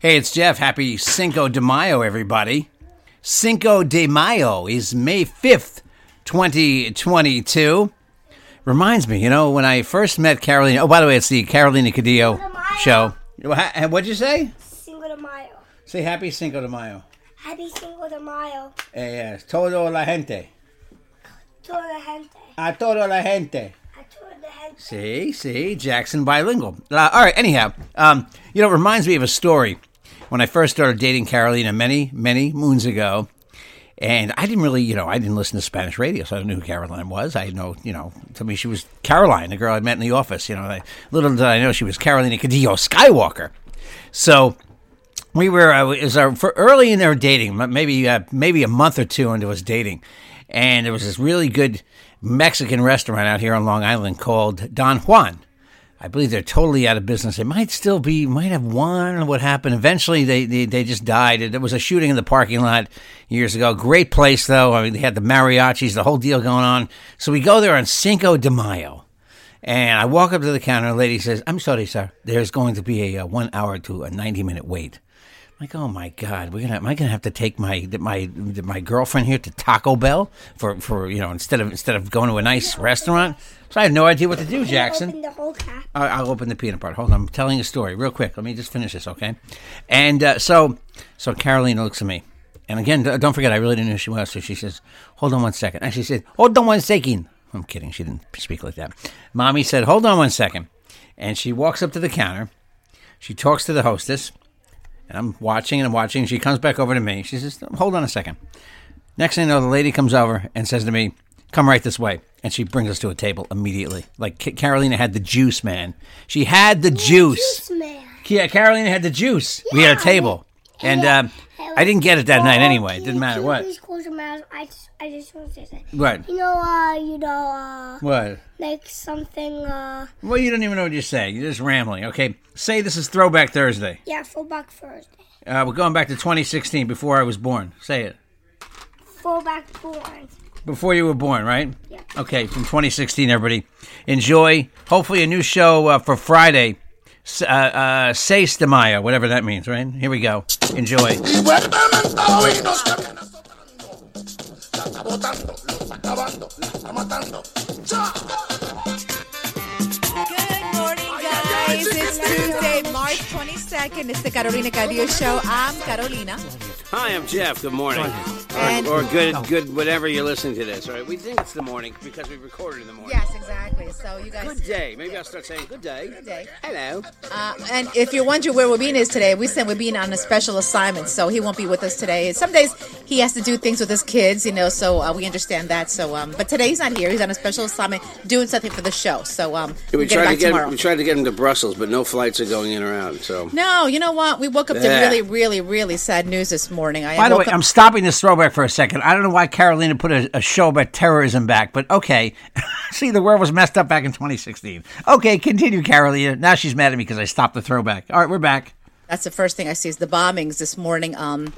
Hey, it's Jeff. Happy Cinco de Mayo, everybody. Cinco de Mayo is May 5th, 2022. Reminds me, you know, when I first met Carolina. Oh, by the way, it's the Carolina Cadillo show. Wha- What'd you say? Cinco de Mayo. Say Happy Cinco de Mayo. Happy Cinco de Mayo. Eh, yeah, todo la gente. Toda la gente. A toda la gente. A toda la gente. See, see, Jackson bilingual. Uh, all right, anyhow, um, you know, it reminds me of a story when I first started dating Carolina many, many moons ago. And I didn't really, you know, I didn't listen to Spanish radio, so I know who Caroline was. I know, you know, to me she was Caroline, the girl I met in the office. You know, I, little did I know she was Carolina Cadillo Skywalker. So we were uh, it was our, for early in their dating, maybe uh, maybe a month or two into us dating, and there was this really good Mexican restaurant out here on Long Island called Don Juan. I believe they're totally out of business. They might still be, might have one. What happened? Eventually, they, they they just died. There was a shooting in the parking lot years ago. Great place though. I mean, they had the mariachis, the whole deal going on. So we go there on Cinco de Mayo. And I walk up to the counter. A lady says, "I'm sorry, sir. There's going to be a, uh one hour to a 90 minute wait." Like, oh my god, we're gonna. Am I gonna have to take my my my girlfriend here to Taco Bell for for you know instead of instead of going to a nice restaurant? So I have no idea what to do, Jackson. Open the whole cap. I- I'll open the peanut part. Hold on, I'm telling a story real quick. Let me just finish this, okay? And uh, so, so Carolina looks at me, and again, don't forget, I really didn't know who she was. So she says, "Hold on one second. And she said, "Hold on one second. I'm kidding. She didn't speak like that. Mommy said, "Hold on one second. and she walks up to the counter. She talks to the hostess, and I'm watching and I'm watching. She comes back over to me. She says, "Hold on a second. Next thing I know, the lady comes over and says to me, "Come right this way." And she brings us to a table immediately. Like Ca- Carolina had the juice, man. She had the juice. Juice man. Yeah, Carolina had the juice. we had a table, and uh, I didn't get it that night anyway. It didn't matter what. Please close your mouth. I just, I just want to say something. What? You know, uh, you know, uh, What? like something, uh, Well, you don't even know what you're saying. You're just rambling. Okay, say this is Throwback Thursday. yeah, fullback Thursday. Uh, we're going back to 2016, before I was born. Say it. Fullback born. Before you were born, right? Yeah. Okay, from 2016, everybody. Enjoy. Hopefully, a new show uh, for Friday. Uh, uh, Seis de Mayo, whatever that means, right? Here we go. Enjoy. It's Tuesday, March 22nd. It's the Carolina Cadillo Show. I'm Carolina. Hi, I'm Jeff. Good morning. And- or, or good, good, whatever you're listening to this. All right, we think it's the morning because we recorded in the morning. Yes, exactly. So you guys. Good day. Maybe I'll start saying good day. Good day. Hello. Uh, and if you're wondering where Wabine is today, we sent Wabine on a special assignment, so he won't be with us today. Some days he has to do things with his kids, you know, so uh, we understand that. So, um, but today he's not here. He's on a special assignment doing something for the show. So, um, We we'll get him tried to back get tomorrow. we tried to get him to Brussels, but no flights are going in or out. So no, you know what? We woke up to really, really, really sad news this morning. I By the way, up- I'm stopping this throwback for a second. I don't know why Carolina put a, a show about terrorism back, but okay. See, the world was messed up back in 2016. Okay, continue, Carolina. Now she's mad at me because I stopped the throwback. All right, we're back. That's the first thing I see is the bombings this morning. Um,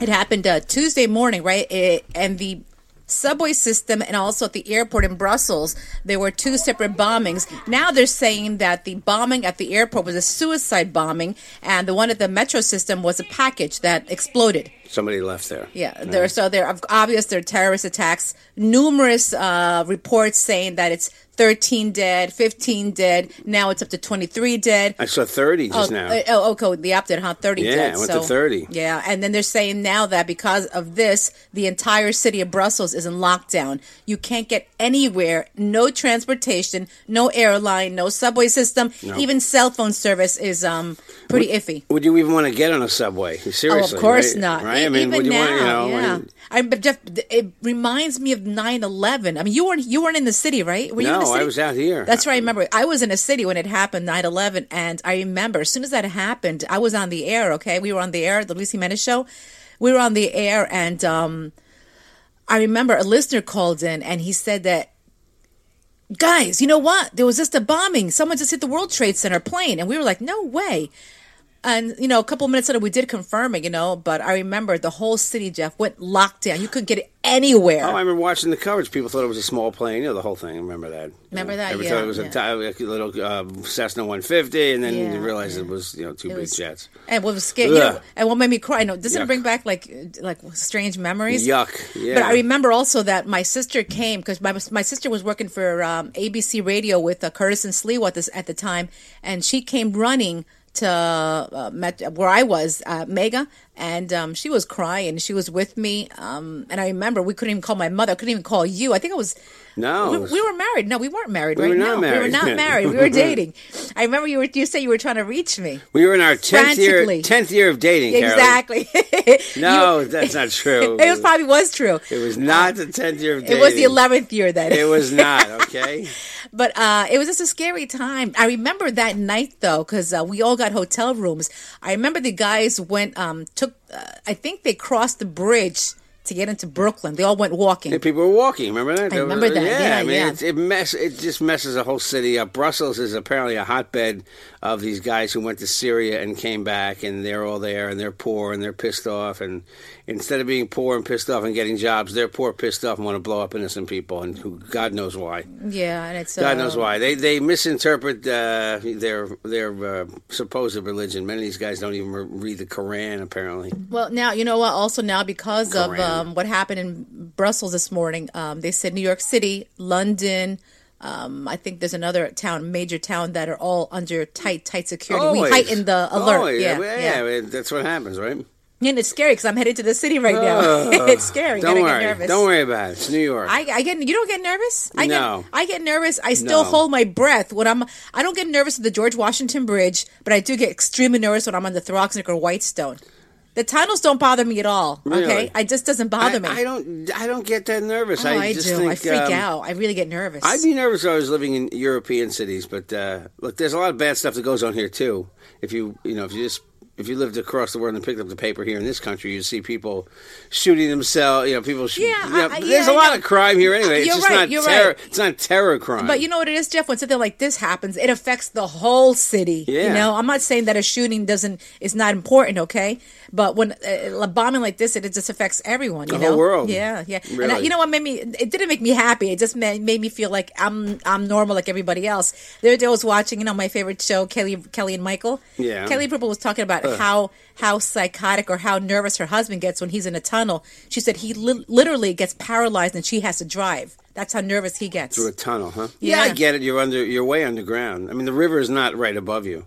it happened uh, Tuesday morning, right? It, and the subway system and also at the airport in Brussels, there were two separate bombings. Now they're saying that the bombing at the airport was a suicide bombing, and the one at the metro system was a package that exploded. Somebody left there. Yeah, there. So there are obvious there are terrorist attacks. Numerous uh, reports saying that it's 13 dead, 15 dead. Now it's up to 23 dead. I saw 30 just oh, now. uh, oh, okay. The update, huh? 30 Yeah, dead. went so, to 30. Yeah, and then they're saying now that because of this, the entire city of Brussels is in lockdown. You can't get anywhere. No transportation, no airline, no subway system. Even cell phone service is um pretty iffy. would you even want to get on a subway? Seriously. Oh, of course right? not. Right? I mean, even now, want, you know, yeah. I but Jeff, it reminds me of 9-11. I mean, you weren't you weren't in the city, right? Were you in No, the city? I was out here. That's right. I remember I was in a city when it happened, 9-11, and I remember as soon as that happened, I was on the air. Okay, we were on the air, the Lucy Menace show. We were on the air, and um, I remember a listener called in, and he said that guys, you know what? There was just a bombing. Someone just hit the World Trade Center plane. And we were like, no way. And, you know, a couple minutes later, we did confirm it, you know, but I remember the whole city, Jeff, went locked down. You couldn't get anywhere. Oh, I remember watching the coverage. People thought it was a small plane. You know, the whole thing. I remember that. Remember You know, that? Every Yeah, time it was a, yeah. ti- a little uh, Cessna 150, and then Yeah, you realized it was, you know, two It big was- jets. And what was scary, you know, and what made me cry, no, doesn't it Yuck. bring back like like strange memories? Yuck. Yeah. But I remember also that my sister came because my my sister was working for um, ABC Radio with uh, Curtis and Sliwa at this at the time, and she came running to uh, Met, where I was, uh, Mega, and um, she was crying. She was with me, um, and I remember we couldn't even call my mother. I couldn't even call you. I think it was. No, we, we were married. No, we weren't married. We right? were not no, we were not married. We were dating. I remember you were. You said you were trying to reach me. We were in our 10th year, 10th year of dating, Exactly. No, You- that's not true. it was probably was true. It was not the 10th year of dating. It was the eleventh year then. It was not, okay? But uh, it was just a scary time. I remember that night though, because uh, we all got hotel rooms. I remember the guys went, um, took, uh, I think they crossed the bridge to get into Brooklyn. They all went walking. Yeah, people were walking. Remember that? I remember that. Yeah, I mean, yeah. It, it mess. It just messes the whole city up. Brussels is apparently a hotbed of these guys who went to Syria and came back, and they're all there, and they're poor, and they're pissed off, and instead of being poor and pissed off and getting jobs, they're poor, pissed off, and want to blow up innocent people, and who God knows why. yeah, and it's God uh, knows why. They they misinterpret uh, their their uh, supposed religion. Many of these guys don't even read the Quran. Apparently, Well, now you know what. Also, now because of um, what happened in Brussels this morning, um, they said New York City, London. Um, I think there's another town, major town, that are all under tight, tight security. we Always. heightened the alert. Always. yeah, yeah. yeah, that's what happens, right? And it's scary because I'm headed to the city right now. it's scary. Don't worry. get nervous. Don't worry about it. It's New York. I, I get you don't get nervous. I No. get I get nervous. I still No. hold my breath when I'm. I don't get nervous at the George Washington Bridge, but I do get extremely nervous when I'm on the Throgs Neck or Whitestone. The tunnels don't bother me at all. Okay, Really? it just doesn't bother I, me. I don't. I don't get that nervous. Oh, I, I, just do. think I freak um, out. I really get nervous. I'd be nervous if I was living in European cities, but uh, look, there's a lot of bad stuff that goes on here too. If you, you know, if you just if you lived across the world and picked up the paper here in this country, you'd see people shooting themselves. You know, people. Shoot, Yeah, you know, I- there's a lot of crime here anyway. It's just right, not you're terror. right. It's not terror crime. But you know what it is, Jeff? When something like this happens, it affects the whole city. Yeah. You know, I'm not saying that a shooting doesn't is not important, okay? But when uh, a bombing like this, it, it just affects everyone. You The know, whole world. Yeah, yeah. And Really. I, you know what made me? It didn't make me happy. It just made, made me feel like I'm I'm normal like everybody else. The other day I was watching, you know, my favorite show, Kelly Kelly and Michael. Yeah. Kelly Ripa was talking about how how psychotic or how nervous her husband gets when he's in a tunnel. She said he li- literally gets paralyzed and she has to drive. That's how nervous he gets. through a tunnel, huh? Yeah. I get it. You're under. You're way underground. I mean, the river is not right above you.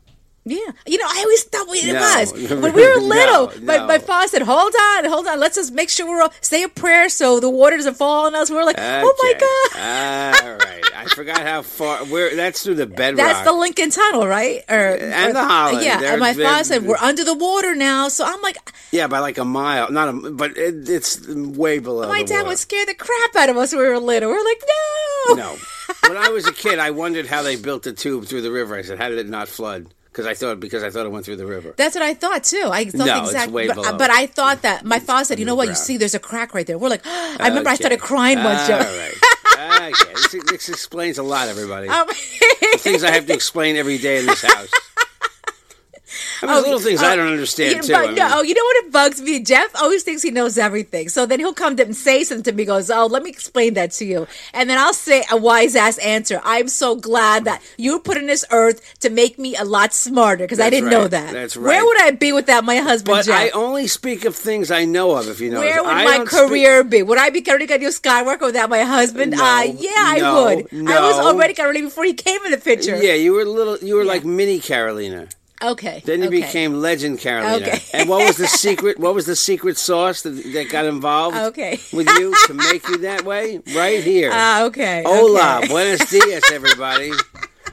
Yeah, you know, I always thought it No. was when we were little. No, my, no. my father said, "Hold on, hold on. Let's just make sure we're all say a prayer so the water doesn't fall on us." We're like, "Oh my god!" All right. I forgot how far. Where that's through the bedrock. That's the Lincoln Tunnel, right? Or And or- the Holland. Yeah, and my father said we're under the water now. So I'm like, Yeah, by like a mile. Not a, but it, it's way below. my dad water. would scare the crap out of us when we were little. We're like, no, No. when I was a kid, I wondered how they built the tube through the river. I said, how did it not flood? Because I thought because I thought it went through the river. That's what I thought too. I thought No, way but, but I thought that my father said, "You know what? You see, there's a crack right there." We're like, I remember I started crying once. All Joe. right. okay. This, this explains a lot, everybody. Um, Things I have to explain every day in this house. I mean, there's little things I don't understand, yeah, too. But I mean- no, you know what it bugs me? Jeff always thinks he knows everything. So then he'll come to and say something to me. Goes, oh, let me explain that to you, and then I'll say a wise ass answer. I'm so glad that you were put on this earth to make me a lot smarter because I didn't know that. That's right. Where would I be without my husband, But Jeff? I only speak of things I know of. If you know, Where would I my don't speak- career be? Would I be Carolina New Skywalker without my husband? No, uh, yeah, I would. no. I was no. already Carolina before he came in the picture. Yeah, you were little. You were like mini Carolina. Okay. Then you okay. became Legend Carolina. Okay. and what was the secret? What was the secret sauce that, that got involved? Okay. With you to make you that way? Right here. Ah, okay. Hola, okay. buenos dias, everybody.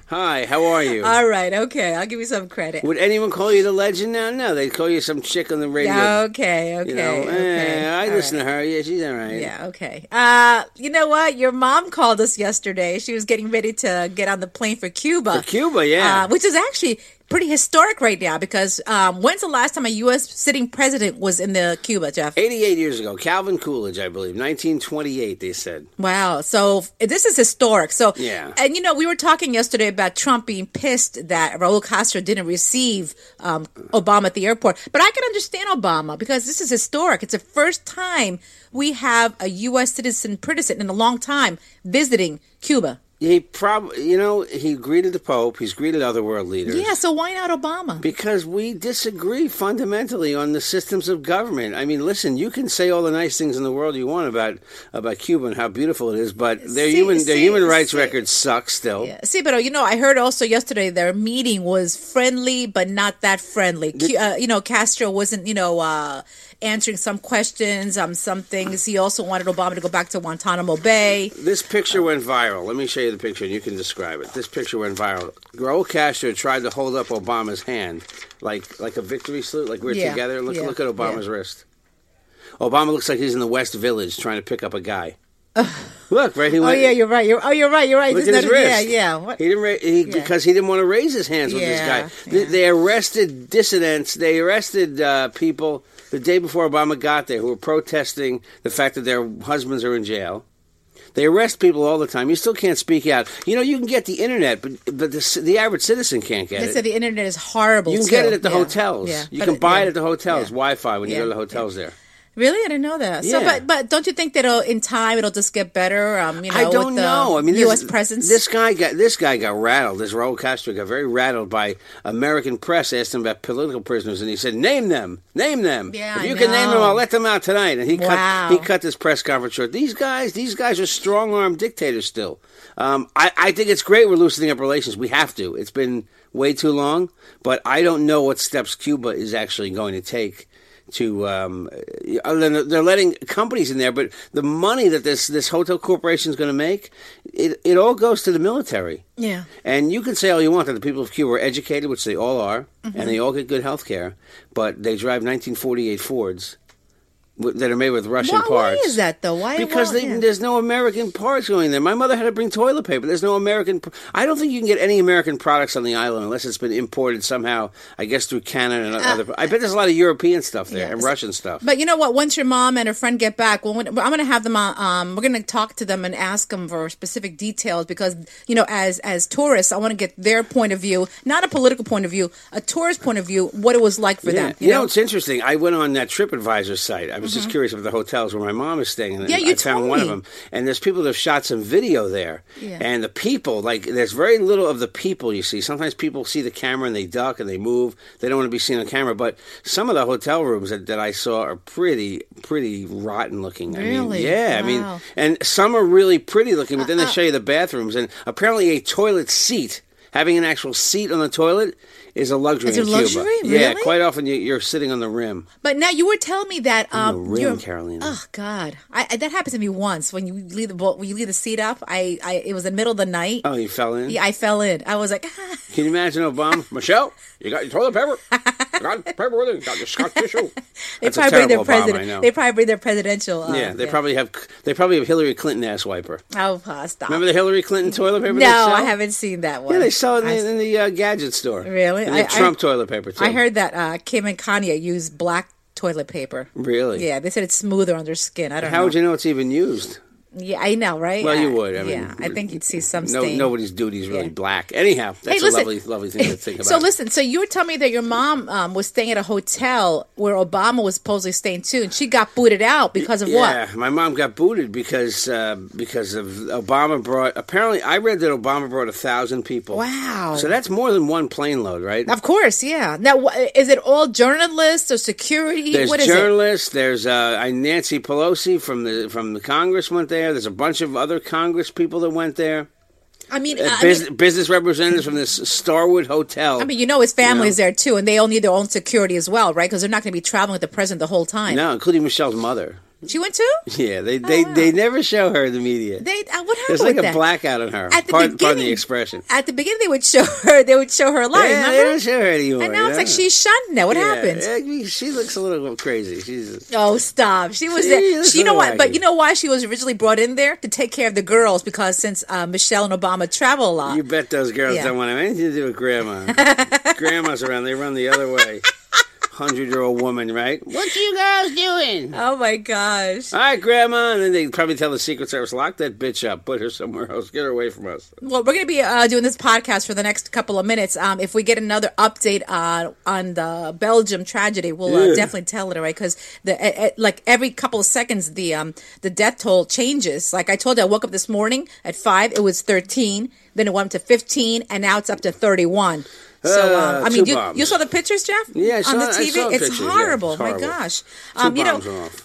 Hi, how are you? All right. Okay. I'll give you some credit. Would anyone call you the legend now? No, they call you some chick on the radio. Yeah, okay. Okay. you know, okay. eh, I all listen right. to her. Yeah, she's all right. Yeah, okay. Uh, you know what? Your mom called us yesterday. She was getting ready to get on the plane for Cuba. For Cuba, yeah. Uh, which is actually pretty historic right now because um, when's the last time a U.S. sitting president was in the Cuba, Jeff? 88 years ago, Calvin Coolidge, I believe, 1928. They said. Wow. So this is historic. So, Yeah. And you know, we were talking yesterday about Trump being pissed that Raul Castro didn't receive um, Obama at the airport. But I can understand Obama because this is historic. It's the first time we have a U.S. citizen president in a long time visiting Cuba. He probably, you know, he greeted the Pope. He's greeted other world leaders. Yeah. So why not Obama? Because we disagree fundamentally on the systems of government. I mean, listen, you can say all the nice things in the world you want about about Cuba and how beautiful it is, but their See- human their see- human rights see. record sucks still. Yeah. See, but you know, I heard also yesterday their meeting was friendly, but not that friendly. Cu- uh, you know, Castro wasn't, you know, uh, answering some questions, um, some things. He also wanted Obama to go back to Guantanamo Bay. This picture went viral. Let me show you the picture and you can describe it. This picture went viral. Raul Castro tried to hold up Obama's hand like like a victory salute, like we're Yeah, together. Look yeah, look at Obama's yeah. wrist. Obama looks like he's in the West Village trying to pick up a guy. Look, right? He Oh yeah, you're right. You're oh, you're right. You're right. Look at his not- wrist. Yeah, yeah. What? He didn't ra- he, Yeah. because he didn't want to raise his hands with this Yeah, guy. They, they arrested dissidents. They arrested uh, people the day before Obama got there who were protesting the fact that their husbands are in jail. They arrest people all the time. You still can't speak out. You know, you can get the internet, but but the, the average citizen can't get They it. They said the internet is horrible. you can get it at the Yeah, hotels. Yeah. You But can buy yeah, it at the hotels. yeah. Wi-Fi when you go to the hotels there. Really, I didn't know that. So, Yeah. but but don't you think that it'll, in time it'll just get better? Um, you know, I don't know. I mean, U.S. this, presence. This guy got this guy got rattled. This Raul Castro got very rattled by American press. Asked him about political prisoners, and he said, "Name them, name them. Yeah, if I you can name them. I'll let them out tonight." And he Wow. cut he cut this press conference short. These guys, these guys are strong arm dictators still. Um, I, I think it's great we're loosening up relations. We have to. It's been way too long, but I don't know what steps Cuba is actually going to take to um, other than they're letting companies in there, but the money that this this hotel corporation is going to make, it it all goes to the military. yeah. And you can say all you want that the people of Cuba are educated, which they all are, Mm-hmm. and they all get good health care, but they drive 1948 Fords that are made with Russian Why, why parts. is that though? Why? Because why, they, yeah. there's no American parts going there. My mother had to bring toilet paper. There's no American. pr- I don't think you can get any American products on the island unless it's been imported somehow. I guess through Canada and other. I bet there's a lot of European stuff there Uh, Yeah. and Russian stuff. But you know what? Once your mom and her friend get back, well, when, I'm going to have them. on- Um, we're going to talk to them and ask them for specific details because you know, as as tourists, I want to get their point of view, not a political point of view, a tourist point of view, what it was like for Yeah. them. You, know, it's interesting. I went on that TripAdvisor site. I was just curious about the hotels where my mom is staying, and Mm-hmm. Yeah, you I found one of them. And there's people that have shot some video there, Yeah. and the people like there's very little of the people you see. Sometimes people see the camera and they duck and they move. They don't want to be seen on camera. But some of the hotel rooms that, that I saw are pretty pretty rotten looking. I Really? mean, yeah. I mean, and some are really pretty looking. But then Uh-uh. they show you the bathrooms, and apparently a toilet seat. Having an actual seat on the toilet is a luxury Is it in Cuba. luxury? Yeah, Really? quite often you, you're sitting on the rim. But now you were telling me that the um, rim, you're- Carolina. Oh God, I, I, that happened to me once when you leave the boat, when you leave the seat up. I, I it was in the middle of the night. Oh, you fell in? Yeah, I fell in. I was like, ah. Can you imagine Obama? Michelle, you got your toilet paper? You got paper with it? You got your Scotch tissue? they That's a probably bring their terrible Obama, I president. know. They probably bring their presidential. Uh, yeah, they probably have they probably have Hillary Clinton ass wiper. Oh, uh, stop. Remember the Hillary Clinton toilet paper? no? I haven't seen that one. Yeah, they sell it in the, in the uh, gadget store. Really? I- I- Trump toilet paper too. I heard that uh, Kim and Kanye use black toilet paper. Really? Yeah, they said it's smoother on their skin. I don't How know. would you know it's even used? Yeah, I know, right? Well, you would. I mean, yeah, I think you'd see some No, stain. nobody's duty is really Yeah. black. Anyhow, that's listen. a lovely, lovely thing to think about. So listen, so you were telling me that your mom um, was staying at a hotel where Obama was supposedly staying too, and she got booted out because of yeah, what? Yeah, my mom got booted because uh, because of Obama brought. Apparently, I read that Obama brought a thousand people. Wow. So that's more than one plane load, right? Of course, yeah. Now, is it all journalists or security? There's what is it? journalists. There's uh, Nancy Pelosi from the from the Congress went there. There's a bunch of other Congress people that went there. I mean, Uh, I, bus- mean business representatives from this Starwood Hotel. I mean, you know, his family's You know? there too, and they all need their own security as well, right? Because they're not going to be traveling with the president the whole time. no, including Michelle's mother. She went too. Yeah, they they, wow. they never show her in the media. They uh, what happened There's like a that? blackout on her. At the pardon, pardon the beginning- expression. At the beginning, they would show her. They would show her live. yeah, they don't show her anymore. and now it's like she's shunned now. What Yeah, happened? I mean, she looks a little crazy. She's Oh, stop! She was there. She, you know what? But you know why she was originally brought in there to take care of the girls because since uh, Michelle and Obama travel a lot. you bet those girls Yeah. don't want to have anything to do with grandma. Grandma's around; they run the other way. Hundred year old woman, right? What you girls doing? oh my gosh! All right, grandma, and then they probably tell the Secret Service, lock that bitch up, put her somewhere else, get her away from us. Well, we're going to be uh, doing this podcast for the next couple of minutes. Um, if we get another update on on the Belgium tragedy, we'll uh, Yeah. definitely tell it, right? Because the uh, uh, like every couple of seconds, the um the death toll changes. Like I told you, I woke up this morning at five. It was thirteen. Then it went up to fifteen, and now it's up to thirty-one. So um, Uh, I mean, you, you saw the pictures, Jeff? Yeah, saw- on the TV. it's pictures, yeah. horrible. My gosh. Um, you know,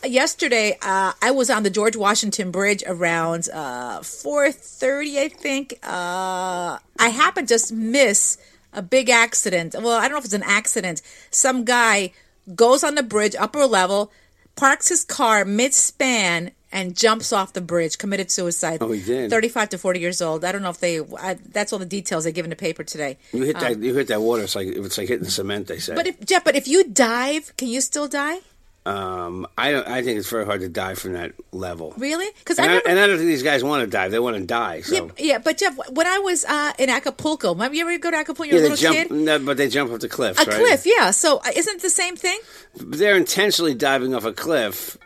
yesterday uh, I was on the George Washington Bridge around uh, four thirty, I think. Uh, I happened to just miss a big accident. Well, I don't know if it's an accident. Some guy goes on the bridge, upper level, parks his car mid span. And jumps off the bridge, committed suicide. Oh, he did? Thirty-five to forty years old. I don't know if they. I, that's all the details they give in the paper today. You hit that, you hit that water. It's like it's like hitting cement. They say. But if Jeff, but if you dive, can you still die? um, I don't. I think it's very hard to die from that level. Really? Because I And I, remember. and I don't think these guys want to dive. They want to die. So. Yeah, yeah, but Jeff, when I was uh, in Acapulco, remember you ever go to Acapulco? You're Yeah, a little jump, kid. no, but they jump off the cliff. A right? cliff, yeah. So uh, isn't it the same thing? They're intentionally diving off a cliff,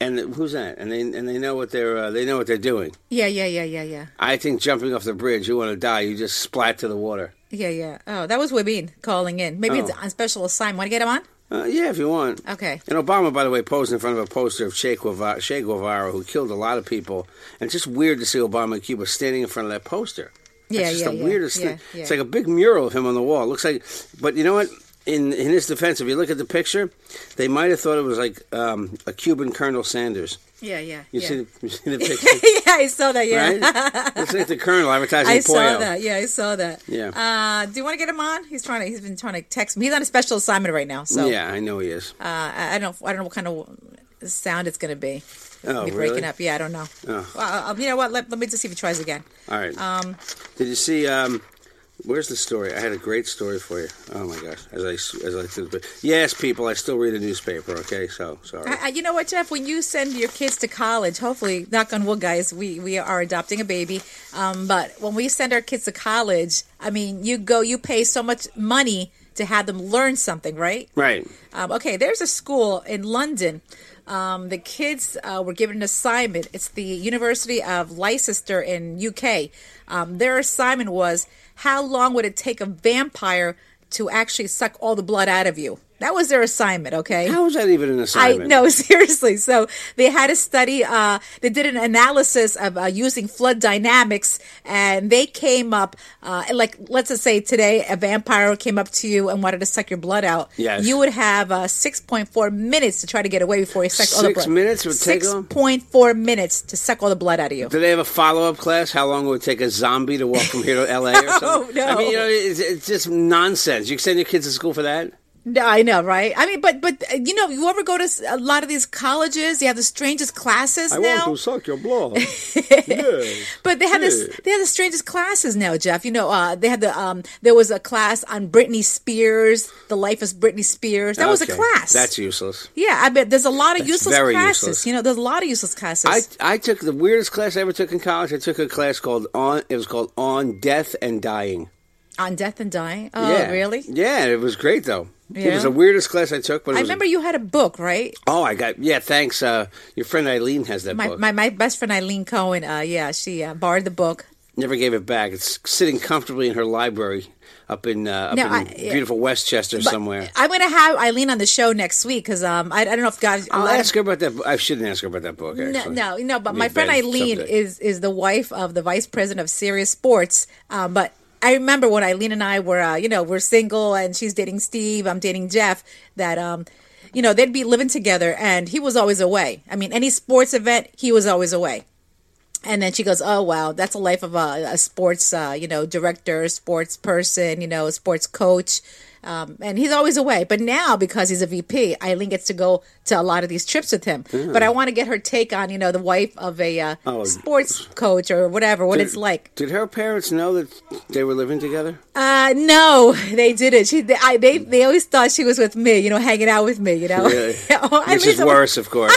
and who's that? And they and they know what they're uh, they know what they're doing. Yeah, yeah, yeah, yeah, yeah, I think jumping off the bridge, you want to die, you just splat to the water. yeah, yeah. Oh, that was Wibin calling in. Maybe it's Oh. on special assignment. Want to get him on? Uh, yeah, if you want. Okay. And Obama, by the way, posed in front of a poster of Che Guevara, che Guevara, who killed a lot of people. And it's just weird to see Obama in Cuba standing in front of that poster. Yeah, It's just yeah, the yeah, weirdest yeah, thing. yeah. It's like a big mural of him on the wall. It looks like, but you know what? In in his defense, if you look at the picture, they might have thought it was like um, a Cuban Colonel Sanders. Yeah, yeah. You yeah. see, the, you see the picture, yeah, I saw that. Yeah, right? Looks like the Colonel advertising I Pollo. saw that. Yeah, I saw that. Yeah. Uh, do you want to get him on? He's trying to. He's been trying to text me. He's on a special assignment right now. So Yeah, I know he is. uh, I I don't. I don't know what kind of sound it's going to be. Oh, really? breaking up. Yeah, I don't know. Oh. Well, uh, you know what? Let, let me just see if he tries again. All right. Um, Did you see? Um, where's the story? I had a great story for you. Oh my gosh! As I as I yes, people, I still read a newspaper. Okay, so sorry. I, I- you know what, Jeff? When you send your kids to college, hopefully, knock on wood, guys, we, we are adopting a baby. Um, but when we send our kids to college, I mean, you go, you pay so much money to have them learn something, right? right. Um, okay, there's a school in London. Um, the kids uh, were given an assignment. It's the University of Leicester in UK. Um, their assignment was how long would it take a vampire to actually suck all the blood out of you? That was their assignment. Okay. How was that even an assignment? I know, seriously. So they had a study. Uh, they did an analysis of uh, using fluid dynamics, and they came up uh, like let's just say today a vampire came up to you and wanted to suck your blood out. Yes. you would have uh, six point four minutes to try to get away before he sucked all the blood. Six minutes would take six them? point four minutes to suck all the blood out of you. Do they have a follow up class? How long would it would take a zombie to walk from here to L.A. or something? no. I mean, you know, it's, it's just nonsense. You can send your kids to school for that? No, I know, right? I mean, but but uh, you know, you ever go to a lot of these colleges? You have the strangest classes now. I want to suck your blood. But they have this. They have the strangest classes now, Jeff. You know, uh, they had the. Um, there was a class on Britney Spears, the life of Britney Spears. That was a class. That's useless. yeah. I bet there's a lot of That's useless classes. useless. You know, there's a lot of useless classes. I, I took the weirdest class I ever took in college. I took a class called on. It was called on death and dying. On Death and Dying. Oh, yeah, really? Yeah, it was great though. Yeah. It was the weirdest class I took, but I remember you had a book, right? Oh, I got yeah. Thanks. Uh, your friend Eileen has that My, book. my my best friend Eileen Cohen. Uh, yeah, she uh, borrowed the book. Never gave it back. It's sitting comfortably in her library up in uh, up No, in I- beautiful Westchester But somewhere. I'm going to have Eileen on the show next week because um, I, I don't know if guys. a I'll of- ask her about that. I shouldn't ask her about that book. No, Actually. no, no. But Be my friend Eileen is is the wife of the vice president of Sirius Sports. Um, but I remember when Eileen and I were, uh, you know, we're single, and she's dating Steve. I'm dating Jeff. That um, you know, they'd be living together, and he was always away. I mean, any sports event, he was always away. And then she goes, "Oh wow, that's a life of a, a sports, uh, you know, director, sports person, you know, sports coach." Um, and he's always away. But now, because he's a VP, Eileen gets to go to a lot of these trips with him. But I want to get her take on, you know, the wife of a uh, Oh. sports coach or whatever, what Did- it's like. Did her parents know that they were living together? Uh, no, they didn't. She, they, I, they, they always thought she was with me, you know, hanging out with me, you know. Really? Oh, Which is worse, of course.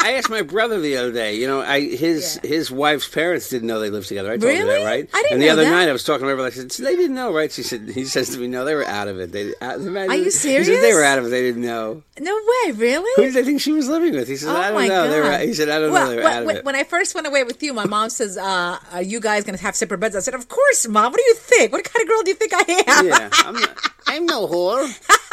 I asked my brother the other day. You know, I his Yeah. his wife's parents didn't know they lived together. I told you that, right? I didn't And the other that. night, I was talking to my brother. I said, "They didn't know, right?" She said, "He says to me, no, they were out of it. They out, Are you He said serious? they were out of it. They didn't know. No way, really? Who did they think she was living with? He said, Oh "I don't know." They were, God. he said, "I don't well, know. They were when, out of when, it." when I first went away with you, my mom says, uh, "Are you guys going to have separate beds?" I said, "Of course, mom. What do you think? What kind of girl do you think I am?" yeah, I'm, not, I'm no whore.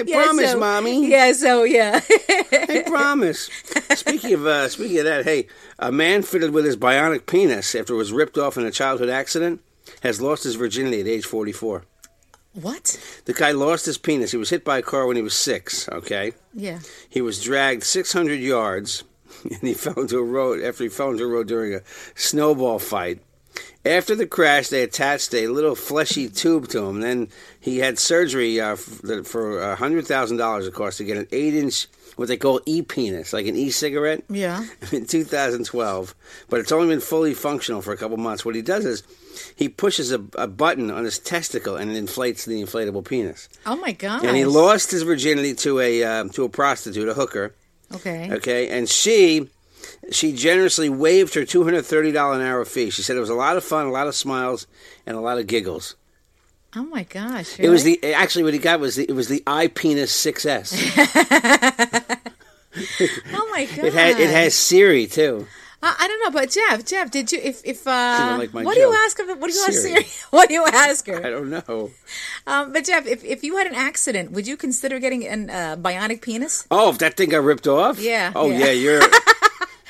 I Yeah, promise, so- mommy. Yeah. So yeah. I promise. speaking of uh, speaking of that, hey, a man fitted with his bionic penis after it was ripped off in a childhood accident has lost his virginity at age 44. what? The guy lost his penis. He was hit by a car when he was six. Okay, Yeah. he was dragged 600 yards, and he fell into a road after he fell into a road during a snowball fight. After the crash, they attached a little fleshy tube to him. Then he had surgery uh, f- for a hundred thousand dollars, of course, to get an eight-inch what they call e-penis, like an e-cigarette. Yeah. in 2012, but it's only been fully functional for a couple months. What he does is he pushes a, a button on his testicle and it inflates the inflatable penis. Oh my god. And he lost his virginity to a uh, to a prostitute, a hooker. Okay. Okay, and she she generously waived her two hundred thirty dollar an hour fee. She said it was a lot of fun, a lot of smiles, and a lot of giggles. Oh my gosh. It was the actually what he got was the, it was the i penis 6S. Oh my god. It had it has Siri too. I, I don't know, but Jeff, Jeff, did you if if uh like my what do you ask her? What do you ask Siri. Siri? What do you ask her? I don't know. Um, but Jeff, if, if you had an accident, would you consider getting an uh, bionic penis? Oh, if that thing got ripped off? Yeah, Oh yeah. yeah, you're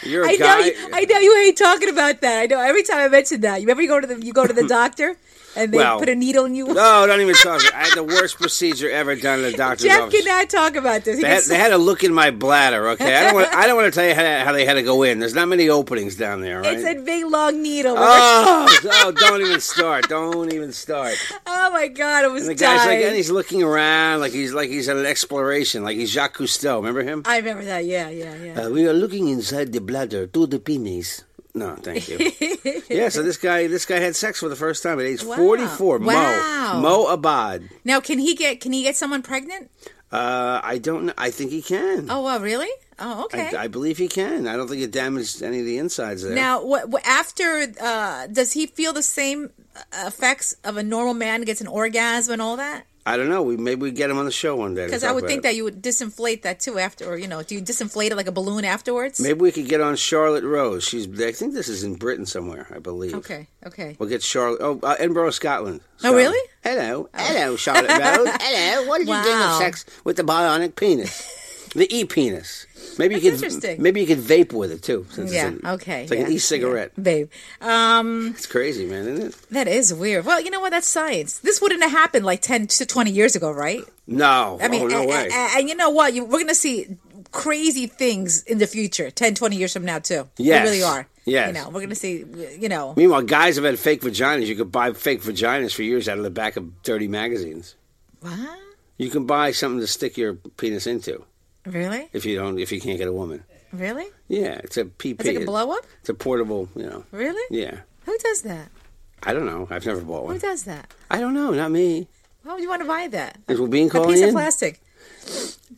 you're a I guy. know you, I know you hate talking about that. I know every time I mention that. You remember you go to the you go to the doctor and they Well, put a needle in you. No, don't even talk. I had the worst procedure ever done in the doctor's Jeff office. cannot talk about this. They had, they had to look in my bladder. Okay, I don't want. I don't want to tell you how, how they had to go in. There's not many openings down there. Right? it's a big long needle. oh, oh, don't even start. Don't even start. Oh my god, it was And the guy's like, and he's looking around like he's like he's on an exploration, like he's Jacques Cousteau. Remember him? I remember that. Yeah, yeah, yeah. Uh, we are looking inside the bladder to the penis. No, thank you. yeah, so this guy, this guy had sex for the first time at age Wow. 44. Wow. Mo, Mo Abad. now, can he get can he get someone pregnant? Uh, I don't. know. I think he can. Oh, well, really? Oh, okay. I, I believe he can. I don't think it damaged any of the insides there. Now, what, after uh, does he feel the same uh, effects of a normal man gets an orgasm and all that? I don't know. We maybe we get him on the show one day. Because I would think it. that you would disinflate that too after, or you know, do you disinflate it like a balloon afterwards? maybe we could get on Charlotte Rose. She's. I think this is in Britain somewhere. I believe. Okay, okay. We'll get Charlotte. Oh, uh, Edinburgh, Scotland. Oh, really? Hello, hello, Charlotte Rose. hello. What did you think of Wow. sex with the bionic penis, the e penis? Maybe you could. interesting. Maybe you could vape with it too. since Yeah. It's, a- Okay. it's like yeah, an e-cigarette. yeah, babe. Um, It's crazy, man, isn't it? that is weird. Well, you know what? That's science. This wouldn't have happened like ten to twenty years ago, right? No. I mean, oh, no a- way. a- a- and you know what? You, we're going to see crazy things in the future, 10, 20 years from now, too. Yes. We really are. Yes. You know, we're going to see, you know. Meanwhile, guys have had fake vaginas. You could buy fake vaginas for years out of the back of dirty magazines. What? You can buy something to stick your penis into Really? if you don't if you can't get a woman. Really? Yeah, it's a PP. It's like a blow up? It's a portable, you know. Really? Yeah. Who does that? I don't know. I've never bought one. Who does that? I don't know. Not me. Why would you want to buy that? Is Bean A piece in? of plastic.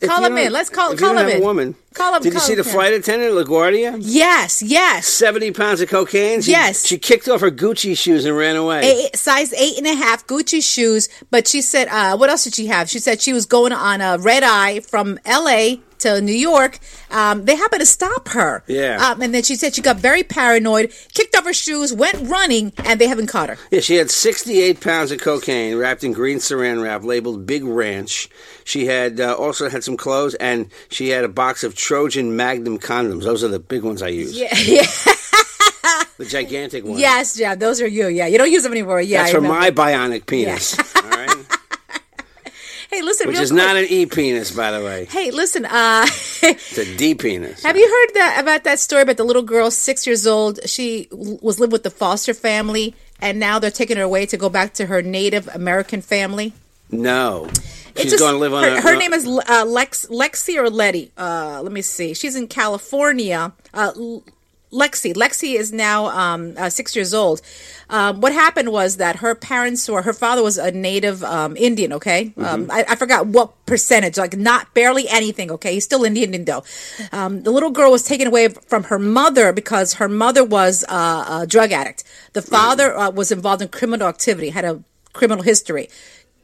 If Call him in. Let's call call him in. woman. Call him. Did you see the him flight attendant at LaGuardia? Yes, yes. 70 pounds of cocaine. She, Yes. She kicked off her Gucci shoes and ran away. Eight, size eight and a half Gucci shoes. But she said, uh, what else did she have? She said she was going on a red eye from L.A. to New York. Um, they happened to stop her. Yeah. Um, and then she said she got very paranoid, kicked off her shoes, went running, and they haven't caught her. Yeah, she had 68 pounds of cocaine wrapped in green saran wrap labeled Big Ranch. She had uh, also had some clothes and she had a box of Trojan Magnum condoms. Those are the big ones I use. Yeah, yeah. The gigantic ones. yes, yeah, those are you. Yeah, you don't use them anymore. Yeah, That's I for remember. my bionic penis. All right? Hey, listen, Which is quick. not an E penis, by the way. Hey, listen. Uh, It's a D penis. have you heard that about that story about the little girl, six years old? She was lived with the foster family, and now they're taking her away to go back to her Native American family. No. She's just- going to live on her, a. her name is uh, Lex Lexi or Letty. Uh, let me see. She's in California. Uh, Lexi. Lexi is now um, uh, six years old. Um, what happened was that her parents or her father was a native um, Indian. Okay, um, I, I forgot what percentage, like not barely anything. Okay, he's still Indian though. Um, the little girl was taken away from her mother because her mother was uh, a drug addict. The father uh, was involved in criminal activity, had a criminal history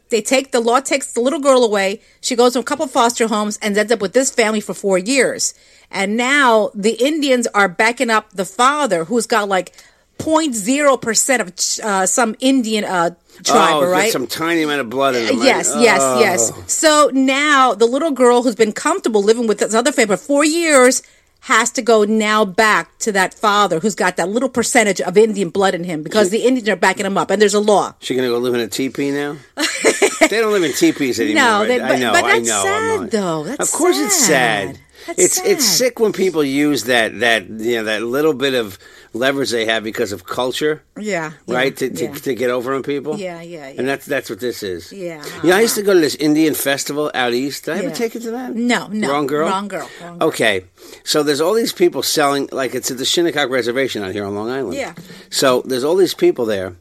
they take the law takes the little girl away she goes to a couple foster homes and ends up with this family for four years and now the indians are backing up the father who's got like 0.0% of uh, some indian uh, tribe oh, right some tiny amount of blood in him. right? Yes, yes, Oh. yes. So now the little girl who's been comfortable living with this other family for four years has to go now back to that father who's got that little percentage of Indian blood in him because the Indians are backing him up, and there's a law. She gonna go live in a teepee now? they don't live in teepees anymore. No, I- they- I know. but I that's know. I'm sad, though. That's of course, it's sad. sad. That's it's it's sick when people use that that you know that little bit of leverage they have because of culture, Yeah, right? To, to, yeah. to get over on people. Yeah, yeah, yeah. And that's that's what this is. Yeah. You know, I used to go to this Indian festival out east. Did I ever Yeah. take you to that? No, no. Wrong girl. Wrong girl, wrong girl. Okay, so there's all these people selling like it's at the Shinnecock Reservation out here on Long Island. Yeah. So there's all these people there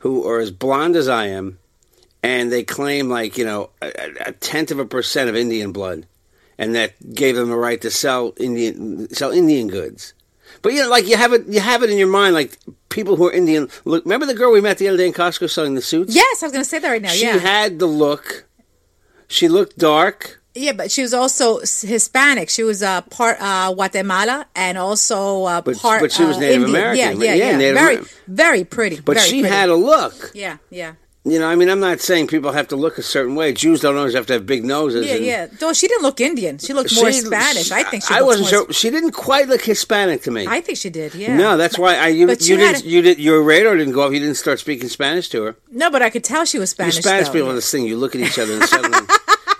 who are as blonde as I am, and they claim like you know a, a- tenth of a percent of Indian blood, and that gave them the right to sell Indian sell Indian goods. But you know, like you have it, you have it in your mind, like people who are Indian. Look, remember the girl we met the other day in Costco selling the suits? Yes, I was going to say that right now. Yeah. She yeah, had the look. She looked dark. yeah, but she was also Hispanic. She was uh, part uh, Guatemala and also uh, But- part. but she was uh, Native Indian. American. Yeah, yeah, Yeah, yeah. Very, Amer- very pretty. But very she pretty. had a look. Yeah, yeah, You know, I mean, I'm not saying people have to look a certain way. Jews don't always have to have big noses. yeah, yeah. Though she didn't look Indian. She looked more She- Spanish. I think she. I wasn't sure. She didn't quite look Hispanic to me. I think she did. Yeah. No, that's why I you, you didn't a- you did your radar didn't go off. You didn't start speaking Spanish to her. No, but I could tell she was Spanish. you Spanish though. people have this thing. You look at each other and suddenly,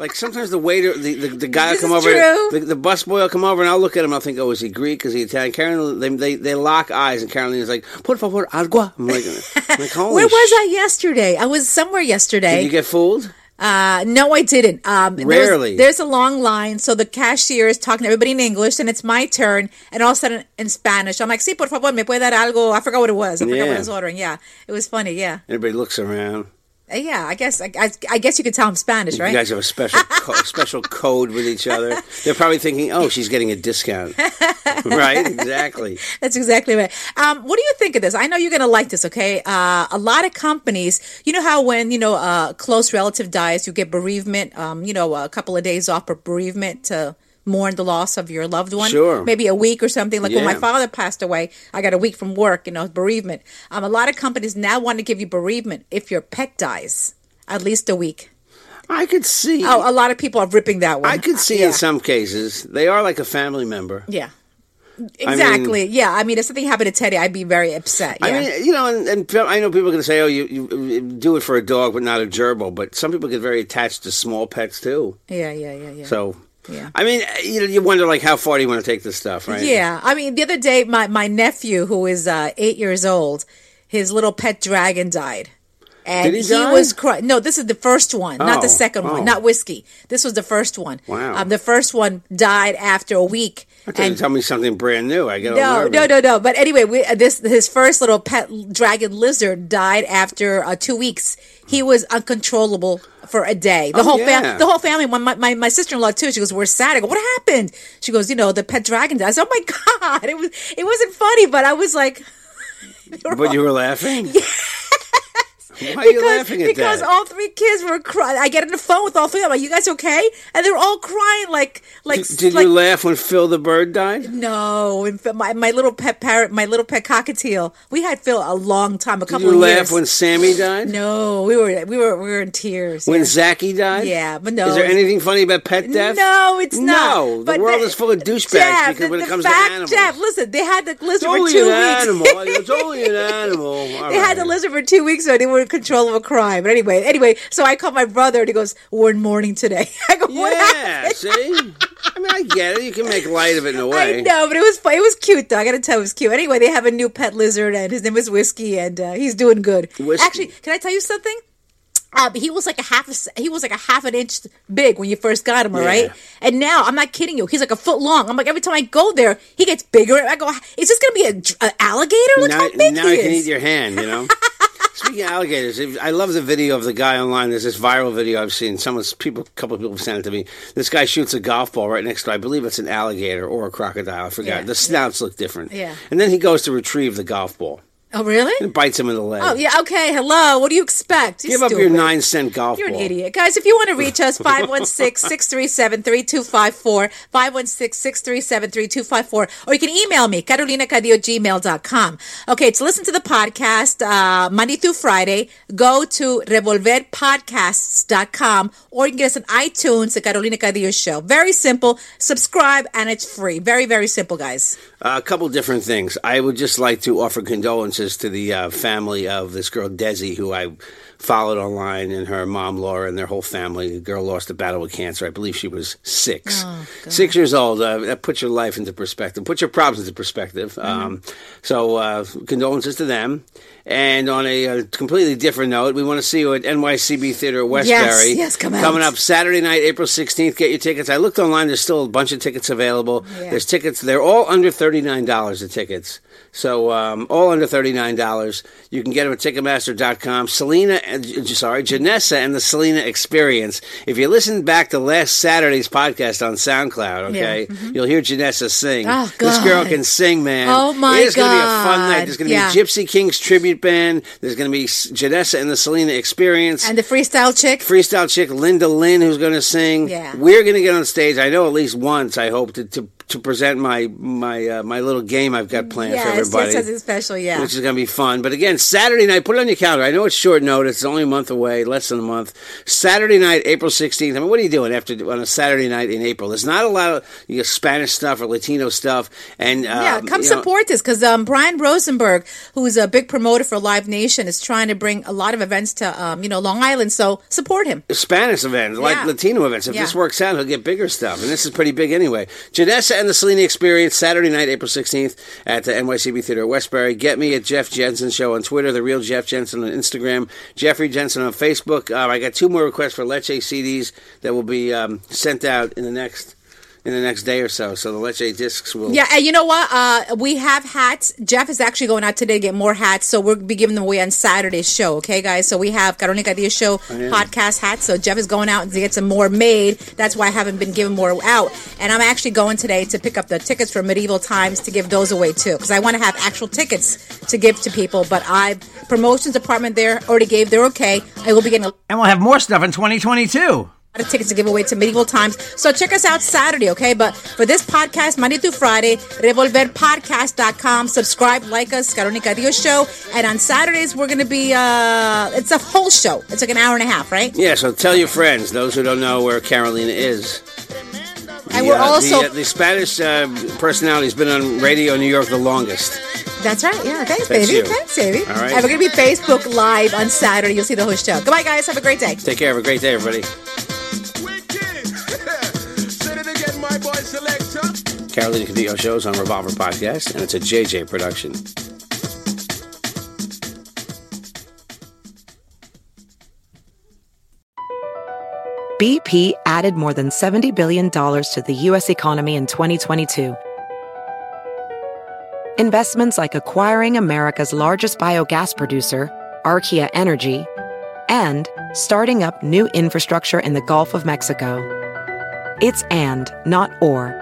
like sometimes the waiter, the the, the guy will come over, true. the, the bus boy will come over, and I'll look at him. I'll think, oh, is he Greek? Is he Italian? Carolyn, they they, they lock eyes, and Carolina's like, por favor, agua. I'm like, I'm like Where was I yesterday? I was somewhere yesterday. Did you get fooled? Uh, no, I didn't. Um, there was- Rarely. there's a long line, so the cashier is talking to everybody in English, and it's my turn, and all of a sudden in Spanish, I'm like, "Sí, por favor, me puede dar algo?" I forgot what it was. I forgot what I was ordering. Yeah, it was funny. Yeah, Everybody looks around. Uh, yeah. I guess I, I, I guess you could tell I'm Spanish, right? You guys have a special co- special code with each other. They're probably thinking, "Oh, she's getting a discount." right? Exactly. That's exactly right. Um, what do you think of this? I know you're going to like this. Okay, uh, a lot of companies, you know how when you know a close relative dies, you get bereavement. Um, you know, a couple of days off for bereavement to mourn the loss of your loved one. Sure. maybe a week or something. Like when my father passed away, I got a week from work. You know, bereavement. Um, a lot of companies now want to give you bereavement if your pet dies. At least a week. I could see. Oh, a lot of people are ripping that one. I could see Yeah. in some cases they are like a family member. Yeah. Exactly. yeah. I mean, if something happened to Teddy, I'd be very upset. Yeah. I mean, you know, and, and I know people are going to say, "Oh, you, you do it for a dog, but not a gerbil." But some people get very attached to small pets too. yeah, yeah, yeah, yeah. So, Yeah. I mean, you you wonder like how far do you want to take this stuff, right? Yeah, I mean, the other day, my my nephew, who is uh, eight years old, his little pet dragon died, and Did he die? was crying. No, this is the first one, not the Oh, second oh. one, not whiskey. This was the first one. Wow. Um, the first one died after a week. I thought you and- tell me something brand new. I get all no, nervous. no, no, no. But anyway, we, uh, this his first little pet dragon lizard died after uh, two weeks. He was uncontrollable for a day. The Oh, whole yeah. family, the whole family. My, my- my sister in law too. She goes, "We're sad." I go, "What happened?" She goes, "You know, the pet dragon died." I said, "Oh my god!" It was it wasn't funny, but I was like, But you were laughing. Why are you because, laughing at because that? all three kids were crying. I get on the phone with all three of them. Like, you guys okay? And they're all crying like like. Did, did like, you laugh when Phil the bird died? No, my, my little pet parrot, my little pet cockatiel. We had Phil a long time, a couple. Did you of laugh years. when Sammy died? no, we were we were we were in tears. When yeah. Zachy died? Yeah, but no, Is there anything funny about pet death? No, it's not. No, the But world is full of douchebags Jeff, because the, when it comes fact, to animals. Jeff, listen, they had the lizard for only two an weeks. animal. It's only an animal. All They had the lizard for two weeks, so they were in control of a crime. But anyway, anyway, so I called my brother, and he goes, "We're in mourning today." I go, "What Yeah, happened?" see? I mean, I get it. You can make light of it in a way. I know, but it was it was cute though. I gotta tell you, it was cute. Anyway, they have a new pet lizard, and his name is Whiskey, and uh, he's doing good. Whiskey. Actually, can I tell you something? Um, he was like a half a, he was like a half an inch big when you first got him, all right? Yeah. And now I'm not kidding you. He's like a foot long. I'm like every time I go there, he gets bigger. I go, is this gonna be a, dr- a alligator? Look now, how big now he you can eat your hand, you know? Speaking of alligators, I love the video of the guy online. There's this viral video I've seen. Someone's people, a couple of people sent it to me. This guy shoots a golf ball right next to, I believe it's an alligator or a crocodile. I forgot. Yeah. The snouts look different. Yeah. And then he goes to retrieve the golf ball oh, really? and bites him in the leg. Oh, yeah. Okay. Hello. What do you expect? You're Give up your nine cent golf You're ball. an idiot. Guys, if you want to reach us, 516-637-3254, 516-637-3254, or you can email me, carolinacadillo@gmail.com. Okay, to listen to the podcast uh, Monday through Friday, go to revolverpodcasts.com, or you can get us on iTunes, the Carolina Cadillo Show. Very simple. Subscribe, and it's free. Very, very simple, guys. Uh, a couple different things. I would just like to offer condolences to the uh, family of this girl Desi, who I followed online, and her mom Laura and their whole family. The girl lost a battle with cancer. I believe she was six, six years old. Uh, that puts your life into perspective. Put your problems into perspective. Um, so uh, condolences to them. And on a, uh completely different note, we want to see you at NYCB Theater Westbury. yes, come out. Coming up Saturday night, April 16th. Get your tickets. I looked online. There's still a bunch of tickets available. Yeah. There's tickets. They're all under $39 the tickets. So um, all under $39. You can get them at Ticketmaster.com. Selena, uh, sorry, Janessa and the Selena Experience. If you listen back to last Saturday's podcast on SoundCloud, okay, you'll hear Janessa sing. Mm-hmm. Oh, This girl can sing, man. Oh, my It's going to be a fun night. There's going to Yeah. be Gypsy Kings tribute band. There's going to be Janessa and the Selena Experience. And the freestyle chick. freestyle chick Linda Lynn who's going to sing. Yeah. We're going to get on stage. I know at least once. I hope to to, to present my my uh, my little game I've got planned for everybody. yes, something special, yeah. Which is going to be fun. But again, Saturday night, put it on your calendar. I know it's short notice. It's only a month away, less than a month. Saturday night, April 16th. I mean, what are you doing after on a Saturday night in April? There's not a lot of you know, Spanish stuff or Latino stuff. And Yeah, um, come you know, support this because um, Brian Rosenberg, who's a big promoter for Live Nation, is trying to bring a lot of events to um, you know Long Island. So support him. Spanish events, like Latino events. If Yeah. this works out, he'll get bigger stuff. And this is pretty big anyway. Janessa and the Selena Experience, Saturday night, April 16th at the NYCB Theater at Westbury. Get me at Jeff Jensen Show on Twitter, The Real Jeff Jensen on Instagram, Jeffrey Jensen on Facebook. Um, I got two more requests for Leche CDs that will be um, sent out in the next in the next day or so. So the Leche discs will. Yeah, and you know what? Uh, we have hats. Jeff is actually going out today to get more hats, so we'll be giving them away on Saturday's show. Okay, guys. So we have Carolina Cadillo Show podcast hats. So Jeff is going out to get some more made. That's why I haven't been giving more out. And I'm actually going today to pick up the tickets for Medieval Times to give those away too, because I want to have actual tickets to give to people. But I promotions department there already gave. They're okay. I will be getting a And we'll have more stuff in 2022. Of tickets to give away to Medieval Times. So check us out Saturday, okay? But for this podcast, Monday through Friday, revolverpodcast.com. Subscribe, like us, Carolina Cadillo Show. And on Saturdays, we're going to be, uh, it's a whole show. It's like an hour and a half, right? Yeah, so tell your friends, those who don't know where Carolina is. And The, we're uh, also, the, uh, the Spanish uh, personality has been on radio in New York the longest. that's right. Yeah, thanks, That's baby. you. Thanks, baby. All right. And we're going to be Facebook Live on Saturday. You'll see the whole show. Goodbye, guys. Have a great day. Take care. Have a great day, everybody. Carolina Cadillo shows on Revolver Podcast, and it's a JJ production. BP added more than $70 billion to the U.S. economy in 2022. Investments like acquiring America's largest biogas producer, Archaea Energy, and starting up new infrastructure in the Gulf of Mexico. It's and, not or.